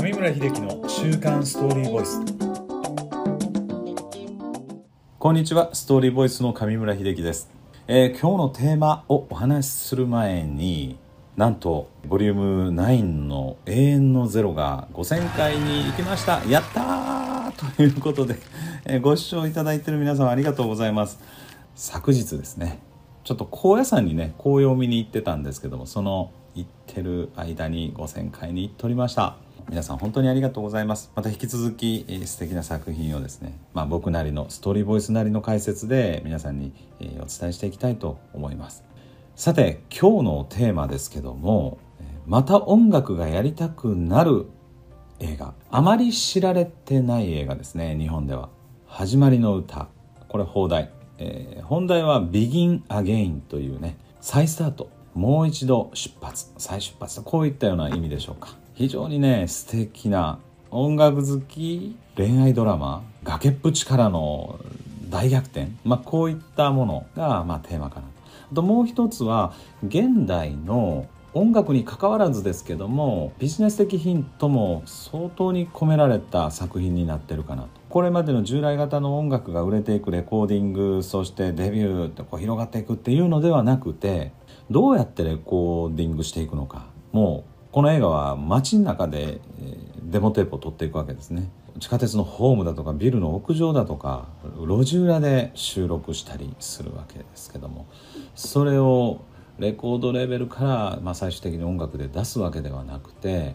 上村秀樹の週刊ストーリーボイス。こんにちは。ストーリーボイスの上村秀樹です、えー今日のテーマをお話しする前になんとボリューム9の「永遠のゼロ」が5000回に行きました。やったー！ということで、えーご視聴いただいている皆様ありがとうございます。昨日ですねちょっと高野山にね紅葉を見に行ってたんですけどもその行ってる間に5000回に行っておりました。皆さん本当にありがとうございます。また引き続きえー素敵な作品をですね、まあ、僕なりのストーリーボイスなりの解説で皆さんにえーお伝えしていきたいと思います。さて今日のテーマですけどもまた音楽がやりたくなる映画。あまり知られてない映画ですね日本では「始まりの歌」これ放題、えー本題は「Begin Again」というね再スタート。もう一度出発。再出発こういったような意味でしょうか。非常にね素敵な音楽好き恋愛ドラマ崖っぷちからの大逆転、まあ、こういったものが、まあ、テーマかな。あともう一つは現代の音楽に関わらずですけどもビジネス的ヒントも相当に込められた作品になってるかなと。これまでの従来型の音楽が売れていくレコーディングそしてデビューってこう広がっていくっていうのではなくてどうやってレコーディングしていくのか。もうこの映画は街の中でデモテープを撮っていくわけですね。地下鉄のホームだとかビルの屋上だとか路地裏で収録したりするわけですけどもそれをレコードレベルから、まあ、最終的に音楽で出すわけではなくて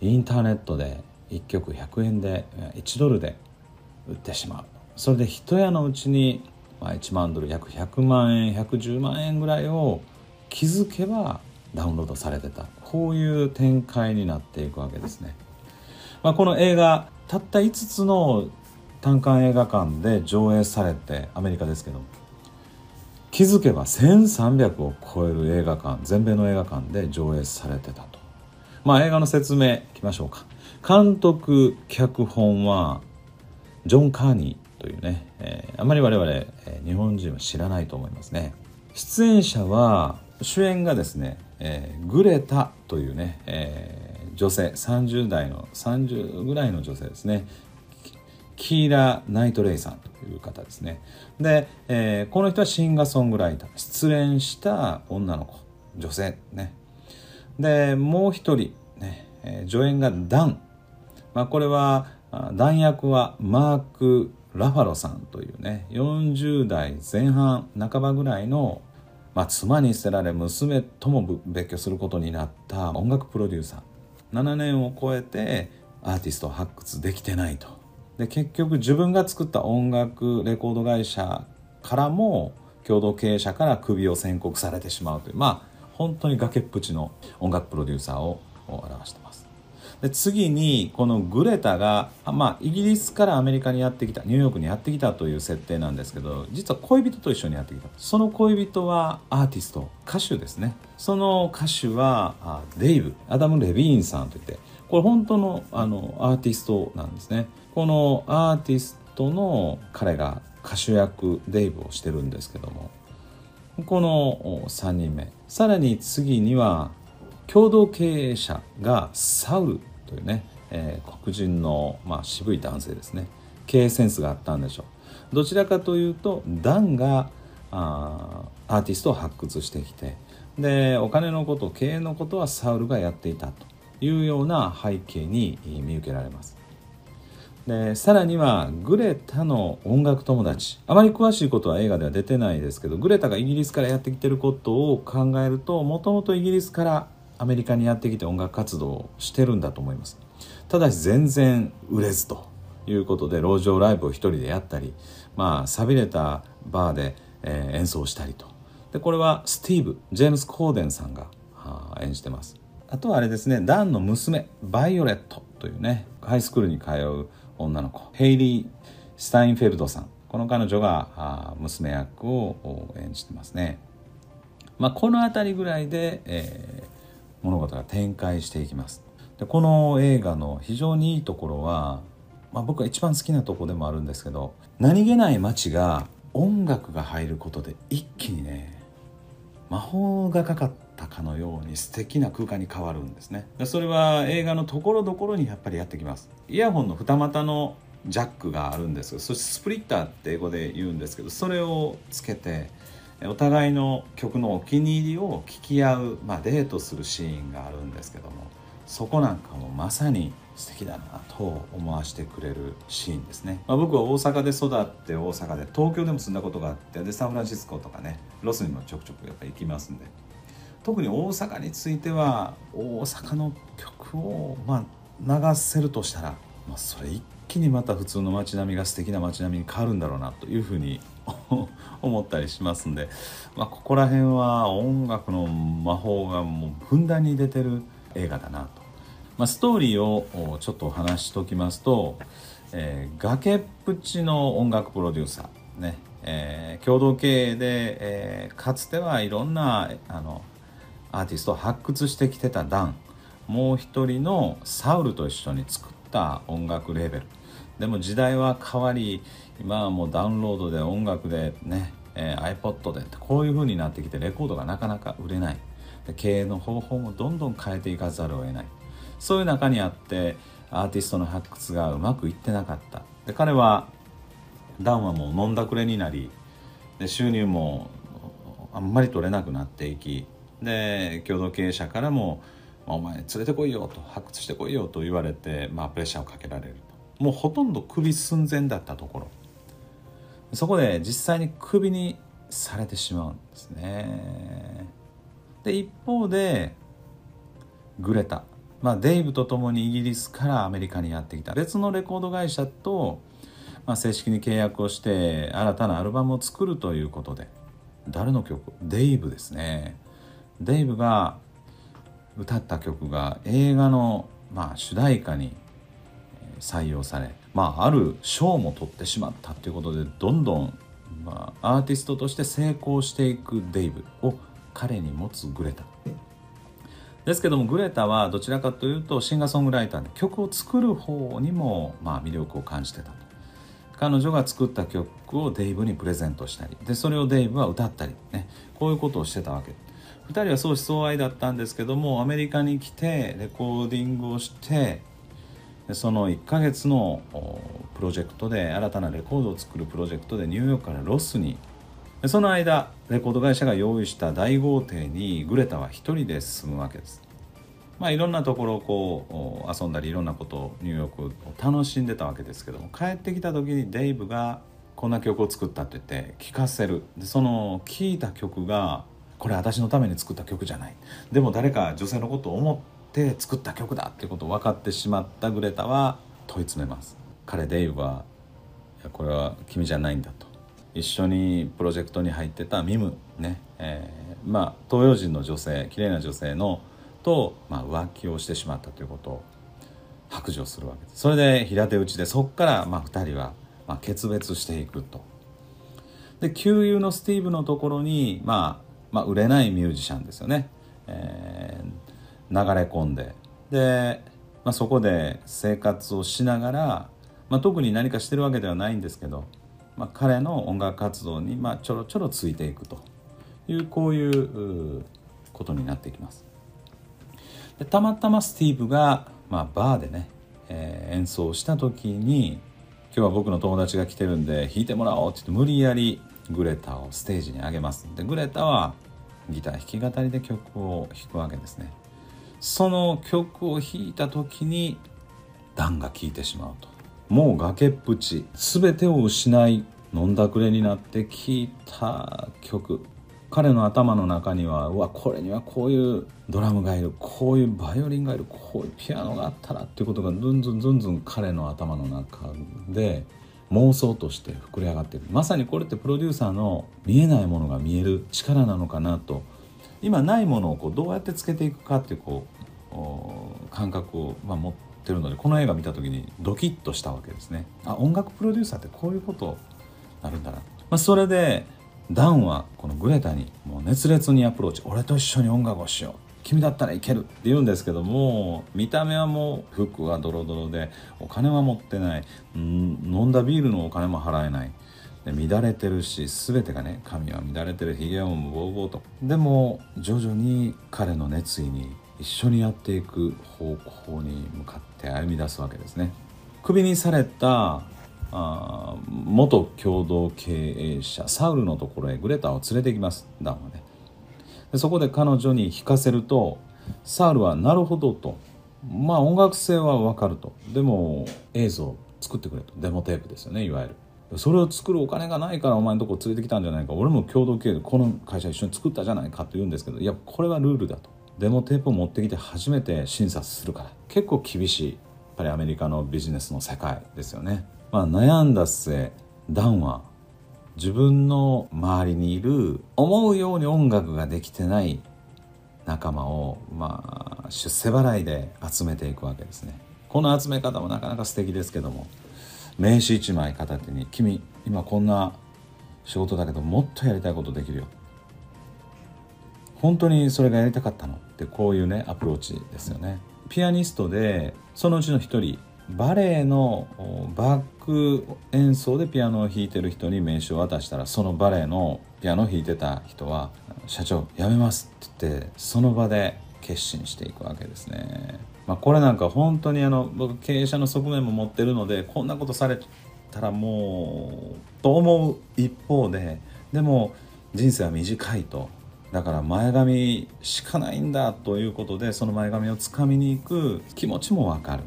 インターネットで1曲100円で1ドルで売ってしまう。それで一夜のうちに、まあ、1万ドル約100万円110万円ぐらいを気づけばダウンロードされてた。こういう展開になっていくわけですね、まあ、この映画たった5つの単館映画館で上映されてアメリカですけど気づけば1300を超える映画館全米の映画館で上映されてたと。まあ映画の説明いきましょうか。監督脚本はジョン・カーニーというね、えーあまり我々、えー日本人は知らないと思いますね。出演者は主演がですね、えーグレタというね、えー女性30代の30ぐらいの女性ですね。キーラ・ナイトレイさんという方ですね。で、えーこの人はシンガーソングライター。失恋した女の子。女性ね。でもう一人、ねえー助演がダン、まあ、これはあダン役はマーク・ラファロさんというね40代前半半ばぐらいの、まあ、妻に捨てられ娘とも別居することになった音楽プロデューサー。7年を超えてアーティストを発掘できてないと。で結局自分が作った音楽レコード会社からも共同経営者からクビを宣告されてしまうというまあ本当に崖っぷちの音楽プロデューサーを表してます。で次にこのグレタが、まあ、イギリスからアメリカにやってきたニューヨークにやってきたという設定なんですけど実は恋人と一緒にやってきた。その恋人はアーティスト歌手ですね。その歌手はデイブアダム・レビーンさんといってこれ本当のあのアーティストなんですね。このアーティストの彼が歌手役デイブをしてるんですけどもこの3人目。さらに次には共同経営者がサウルというね、えー黒人の、まあ、渋い男性ですね。経営センスがあったんでしょう。どちらかというとダンがあーアーティストを発掘してきてでお金のこと経営のことはサウルがやっていたというような背景に見受けられます。でさらにはグレタの音楽友達。あまり詳しいことは映画では出てないですけどグレタがイギリスからやってきてることを考えるともともとイギリスからアメリカにやってきて音楽活動をしてるんだと思います。ただし全然売れずということで路上ライブを一人でやったりまあ寂れたバーで、えー演奏したりと。でこれはスティーブジェームス・コーデンさんが演じてます。あとはあれですねダンの娘バイオレットというねハイスクールに通う女の子。ヘイリー・スタインフェルドさん。この彼女が娘役を演じてますね。まあ、この辺りぐらいで、え物事が展開していきます。でこの映画の非常にいいところは、まあ、僕が一番好きなところでもあるんですけど何気ない街が音楽が入ることで一気にね魔法がかかっったかのように素敵な空間に変わるんですね。でそれは映画のところどころにやっぱりやってきます。イヤホンの二股のジャックがあるんですそしてスプリッターって英語で言うんですけどそれをつけてお互いの曲のお気に入りを聴き合う、まあ、デートするシーンがあるんですけどもそこなんかもまさに素敵だなと思わせてくれるシーンですね、まあ、僕は大阪で育って大阪で東京でも住んだことがあってでサンフランシスコとかねロスにもちょくちょくやっぱ行きますんで。特に大阪については大阪の曲をまあ流せるとしたら、まあ、それ一気にまた普通の街並みが素敵な街並みに変わるんだろうなというふうに 思ったりしますんで、まあ、ここら辺は音楽の魔法がもうふんだんに出てる映画だなと。まあ、ストーリーをちょっとお話しておきますと、えー、崖っぷちの音楽プロデューサーね、えー、共同経営で、えー、かつてはいろんなあのアーティストを発掘してきてたダンもう一人のサウルと一緒に作った音楽レーベルでも時代は変わり今はもうダウンロードで音楽でね、えー、iPod でこういう風になってきてレコードがなかなか売れない。で経営の方法もどんどん変えていかざるを得ない。そういう中にあってアーティストの発掘がうまくいってなかった。で彼はダンはもう飲んだくれになりで収入もあんまり取れなくなっていきで共同経営者からも「お前連れてこいよ」と発掘してこいよと言われて、まあ、プレッシャーをかけられる。もうほとんど首寸前だったところ。そこで実際にクビにされてしまうんですね。で一方でグレタ、まあ、デイブと共にイギリスからアメリカにやってきた。別のレコード会社と、まあ、正式に契約をして新たなアルバムを作るということで。誰の曲？デイブですね。デイブが歌った曲が映画の、まあ、主題歌に採用され、まあ、ある賞も取ってしまったということでどんどん、まあ、アーティストとして成功していくデイブを彼に持つグレタ。ですけどもグレタはどちらかというとシンガーソングライターで曲を作る方にもまあ魅力を感じてたと。彼女が作った曲をデイブにプレゼントしたりでそれをデイブは歌ったりねこういうことをしてたわけ。2人は相思相愛だったんですけどもアメリカに来てレコーディングをしてその1ヶ月のプロジェクトで新たなレコードを作るプロジェクトでニューヨークからロスに。その間レコード会社が用意した大豪邸にグレタは一人で住むわけです。まあいろんなところをこう遊んだりいろんなことをニューヨークを楽しんでたわけですけども帰ってきた時にデイブがこんな曲を作ったって言って聴かせる。でその聴いた曲がこれ私のために作った曲じゃない。でも誰か女性のことを思って作った曲だってことを分かってしまったグレタは問い詰めます。彼デイブはいやこれは君じゃないんだと。一緒にプロジェクトに入ってたミムね、えー、まあ東洋人の女性綺麗な女性のと、まあ、浮気をしてしまったということを白状するわけです。それで平手打ちでそこからまあ2人はまあ決別していくと。で旧友のスティーブのところに、まあ、まあ売れないミュージシャンですよね、えー、流れ込んで。で、まあ、そこで生活をしながら、まあ、特に何かしてるわけではないんですけど、まあ、彼の音楽活動にまあちょろちょろついていくと。いうこういうことになっていきます。でたまたまスティーブが、まあ、バーでね、えー、演奏した時に今日は僕の友達が来てるんで弾いてもらおうって言って無理やりグレタをステージに上げます。でグレタはギター弾き語りで曲を弾くわけですね。その曲を弾いた時にダンが聴いてしまうと。もう崖っぷち。全てを失い飲んだくれになって聴いた曲。彼の頭の中にはうわこれにはこういうドラムがいる。こういうバイオリンがいる。こういうピアノがあったらっていうことがずんずんずんずん彼の頭の中で妄想として膨れ上がっている。まさにこれってプロデューサーの見えないものが見える力なのかなと今ないものをこうどうやってつけていくかっていうこう感覚を、まあ、持ってるのでこの映画見た時にドキッとしたわけですね。あ音楽プロデューサーってこういうことなるんだな、まあ、それでダンはこのグレタにもう熱烈にアプローチ。俺と一緒に音楽をしよう。君だったらいけるって言うんですけども見た目はもう服はドロドロでお金は持ってない、うん、飲んだビールのお金も払えない。で乱れてるし全てがね髪は乱れてる。ひげもボーボーと。でも徐々に彼の熱意に一緒にやっていく方向に向かって歩み出すわけですね。クビにされたあ元共同経営者サウルのところへグレタを連れて行きます。ダンはね。でそこで彼女に弾かせるとサウルはなるほどと。まあ音楽性はわかると。でも映像作ってくれと。デモテープですよねいわゆる。それを作るお金がないからお前のとこ連れてきたんじゃないか。俺も共同経営でこの会社一緒に作ったじゃないかと言うんですけどいやこれはルールだと。デモテープを持ってきて初めて審査するから。結構厳しい。やっぱりアメリカのビジネスの世界ですよね、まあ、悩んだ末ダンは自分の周りにいる思うように音楽ができてない仲間をまあ出世払いで集めていくわけですね。この集め方もなかなか素敵ですけども。名刺1枚片手に「君今こんな仕事だけどもっとやりたいことできるよ」本当にそれがやりたかったの？ってこういうねアプローチですよね。ピアニストでそのうちの一人バレエのバック演奏でピアノを弾いてる人に名刺を渡したらそのバレエのピアノを弾いてた人は「社長辞めます」って言ってその場で決心していくわけですね。まあ、これなんか本当にあの僕経営者の側面も持ってるのでこんなことされたらもうと思う一方ででも人生は短いと。だから前髪しかないんだということでその前髪をつかみに行く。気持ちもわかる。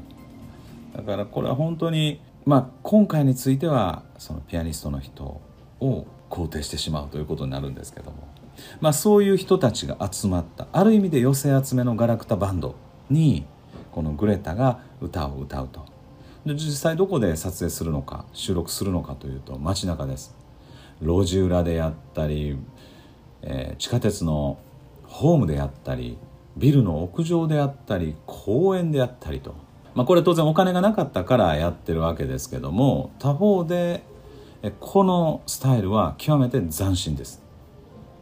だからこれは本当にまあ今回についてはそのピアニストの人を肯定してしまうということになるんですけども。まあそういう人たちが集まった。ある意味で寄せ集めのガラクタバンドにこのグレタが歌を歌うと。で実際どこで撮影するのか収録するのかというと街中です。路地裏でやったりえー、地下鉄のホームであったりビルの屋上であったり公園であったりと、まあ、これ当然お金がなかったからやってるわけですけども他方でこのスタイルは極めて斬新です、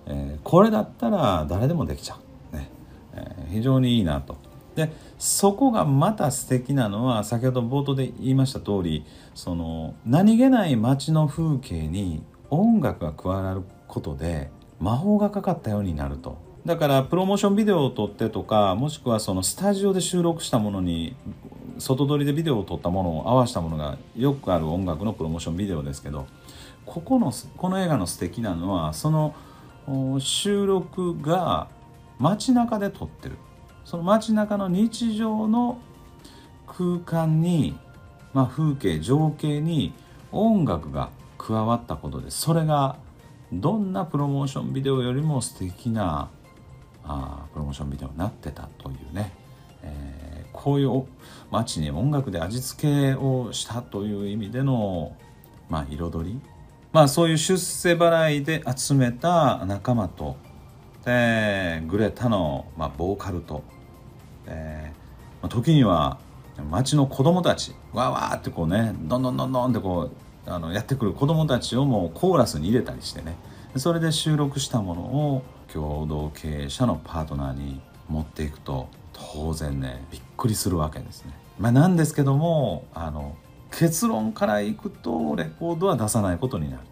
えー、これだったら誰でもできちゃう、ね。えー、非常にいいなと。でそこがまた素敵なのは先ほど冒頭で言いました通りその何気ない街の風景に音楽が加わることで魔法がかかったようになると。だからプロモーションビデオを撮ってとかもしくはそのスタジオで収録したものに外撮りでビデオを撮ったものを合わせたものがよくある音楽のプロモーションビデオですけどここのこの映画の素敵なのはその収録が街中で撮ってる。その街中の日常の空間に、まあ、風景情景に音楽が加わったことでそれがどんなプロモーションビデオよりも素敵なあプロモーションビデオになってたというね、えー、こういう街に音楽で味付けをしたという意味での、まあ、彩り。まあそういう出世払いで集めた仲間とでグレタの、まあ、ボーカルとで、ま、時には町の子供たちわーわーってこうねどんどんどんどんってこうあのやってくる子どもたちをもうコーラスに入れたりしてね。それで収録したものを共同経営者のパートナーに持っていくと当然ねびっくりするわけですね。まあ、なんですけどもあの結論からいくとレコードは出さないことになる。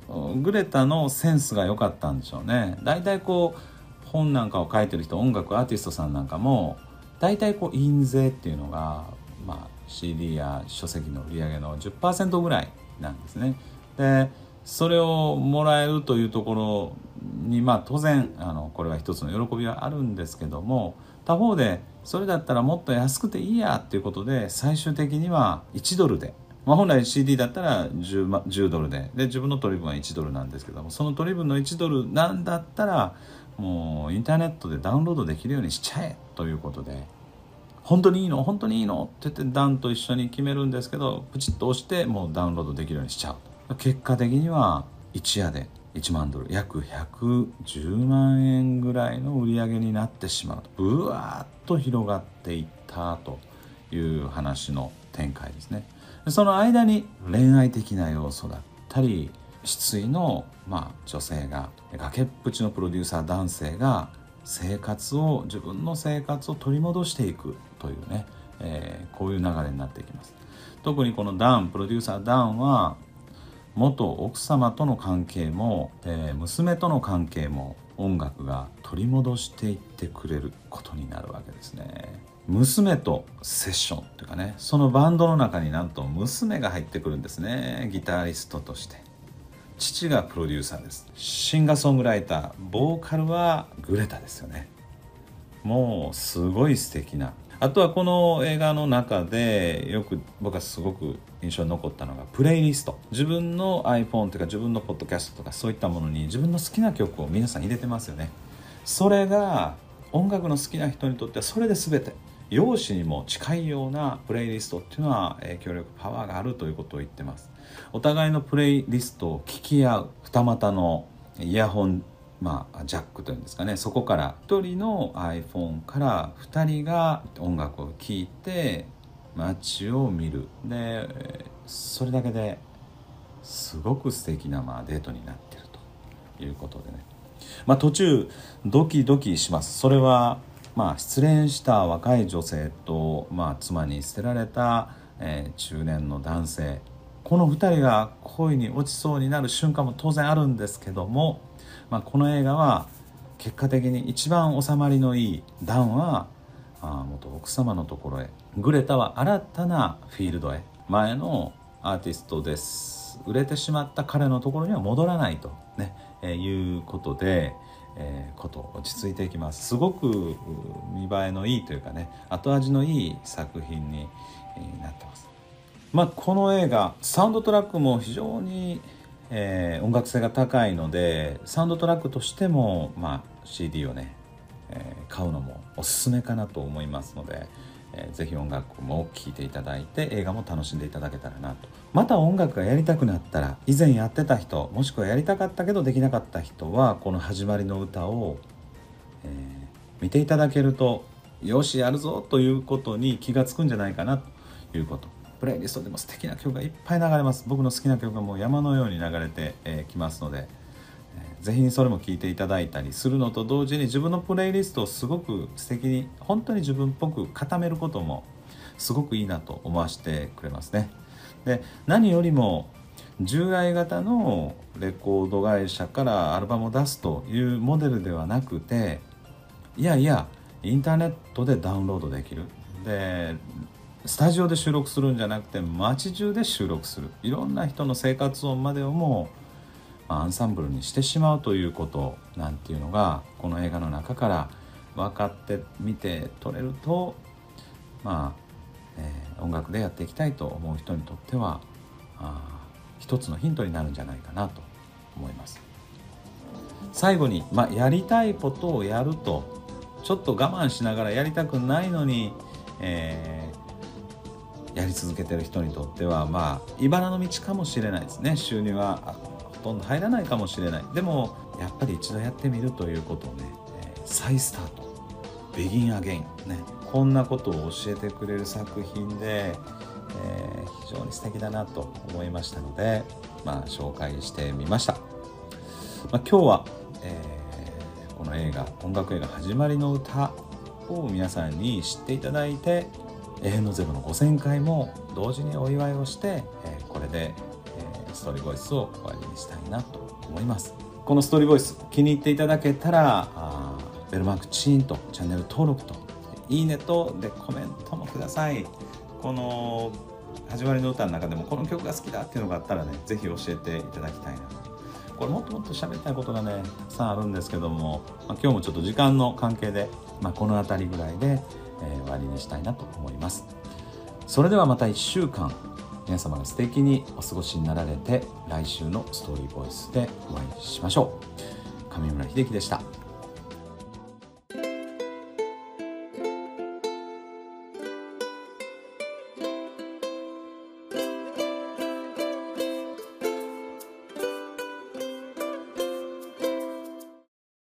グレタのセンスが良かったんでしょうね。大体こう本なんかを書いてる人音楽アーティストさんなんかも大体こう印税っていうのが、まあ、CD や書籍の売り上げの10%ぐらいなんですね。でそれをもらえるというところにまあ当然あのこれは一つの喜びはあるんですけども他方でそれだったらもっと安くていいやっていうことで最終的には1ドルで、まあ、本来 CD だったら 10, 10ドルでで自分の取り分は1ドルなんですけどもその取り分の1ドルなんだったらもうインターネットでダウンロードできるようにしちゃえということで本当にいいの？本当にいいの？って言ってダンと一緒に決めるんですけどプチッと押してもうダウンロードできるようにしちゃう。結果的には一夜で1万ドル約110万円ぐらいの売り上げになってしまうと。ブワーッと広がっていったという話の展開ですね。その間に恋愛的な要素だったり失意の、まあ、女性が崖っぷちのプロデューサー男性が生活を自分の生活を取り戻していくというね、えー、こういう流れになっていきます。特にこのダンプロデューサーダンは元奥様との関係も、えー、娘との関係も音楽が取り戻していってくれることになるわけですね。娘とセッションというかねそのバンドの中になんと娘が入ってくるんですね。ギタリストとして。父がプロデューサーです。シンガーソングライターボーカルはグレタですよね。もうすごい素敵な。あとはこの映画の中でよく僕はすごく印象に残ったのがプレイリスト。自分の iPhone というか自分のポッドキャストとかそういったものに自分の好きな曲を皆さん入れてますよね。それが音楽の好きな人にとってはそれで全て容姿にも近いようなプレイリストっていうのは影響力パワーがあるということを言ってます。お互いのプレイリストを聞き合う二股のイヤホンまあ、ジャックというんですかね。そこから1人の iPhone から2人が音楽を聴いて街を見る。でそれだけですごく素敵なまあデートになってるということでね、まあ、途中ドキドキします。それはまあ失恋した若い女性と、まあ、妻に捨てられた、えー、中年の男性。この2人が恋に落ちそうになる瞬間も当然あるんですけどもまあ、この映画は結果的に一番収まりのいいダンはあ元奥様のところへ。グレタは新たなフィールドへ。前のアーティストです。売れてしまった彼のところには戻らないと。ね、えー、いうことで、えー、こと落ち着いていきます。すごく見栄えのいいというかね後味のいい作品になってます。まあこの映画サウンドトラックも非常にえー、音楽性が高いのでサウンドトラックとしても、まあ、CD をね、えー、買うのもおすすめかなと思いますので、えー、ぜひ音楽も聴いていただいて映画も楽しんでいただけたらなと。また音楽がやりたくなったら以前やってた人もしくはやりたかったけどできなかった人はこの始まりの歌を、えー、見ていただけるとよしやるぞということに気が付くんじゃないかなということ。プレイリストでも素敵な曲がいっぱい流れます。僕の好きな曲がもう山のように流れてき、えー、ますので、えー、ぜひそれも聴いていただいたりするのと同時に自分のプレイリストをすごく素敵に本当に自分っぽく固めることもすごくいいなと思わせてくれますね。で何よりも従来型のレコード会社からアルバムを出すというモデルではなくていやいやインターネットでダウンロードできる。でスタジオで収録するんじゃなくて街中で収録するいろんな人の生活音までをもう、まあ、アンサンブルにしてしまうということなんていうのがこの映画の中から分かってみて取れるとまあ、えー、音楽でやっていきたいと思う人にとってはあ一つのヒントになるんじゃないかなと思います。最後に、まあ、やりたいことをやるとちょっと我慢しながらやりたくないのに、えーやり続けてる人にとってはまあ茨の道かもしれないですね。収入はほとんど入らないかもしれない。でもやっぱり一度やってみるということをね、え、再スタート。ビギンアゲインね。こんなことを教えてくれる作品で、えー、非常に素敵だなと思いましたのでまあ紹介してみました、まあ、今日は、えー、この映画音楽映画「始まりの歌」を皆さんに知っていただいて永遠のゼロの5000回も同時にお祝いをして、えこれで、えストーリーボイスを終わりにしたいなと思います。このストーリーボイス気に入っていただけたらあベルマークチーンとチャンネル登録といいねとでコメントもください。この始まりの歌の中でもこの曲が好きだっていうのがあったらね是非教えていただきたいなこれもっともっと喋りたいことがねたくさんあるんですけども、まあ、今日もちょっと時間の関係で、まあ、この辺りぐらいでえー、終わりにしたいなと思います。それではまた1週間皆様が素敵にお過ごしになられて来週のストーリーボイスでお会いしましょう。上村秀樹でした。